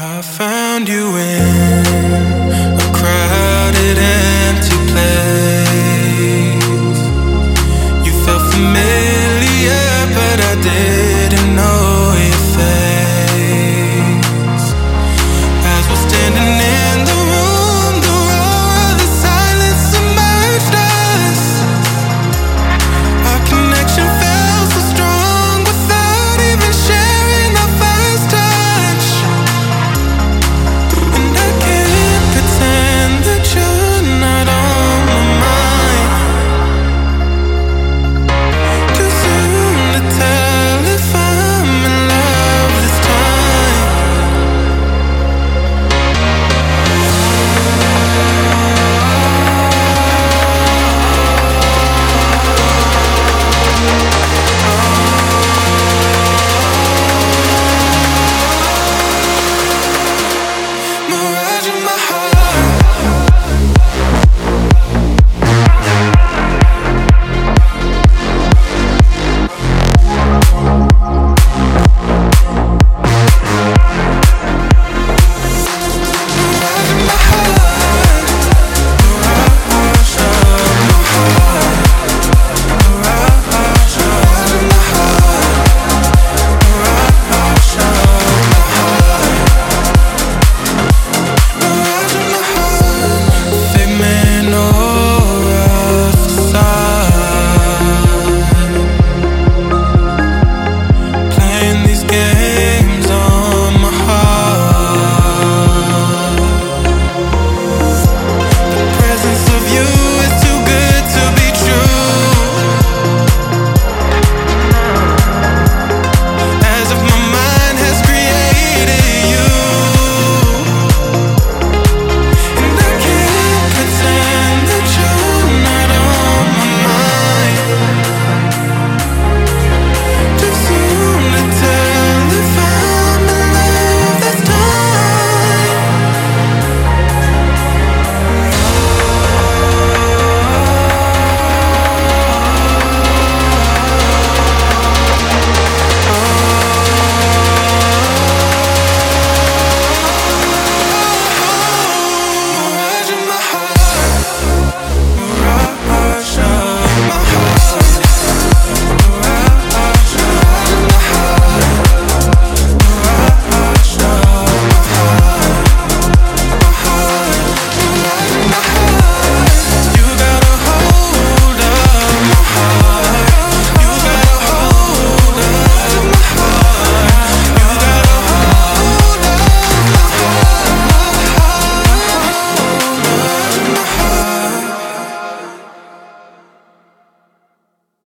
I found you in a crowd.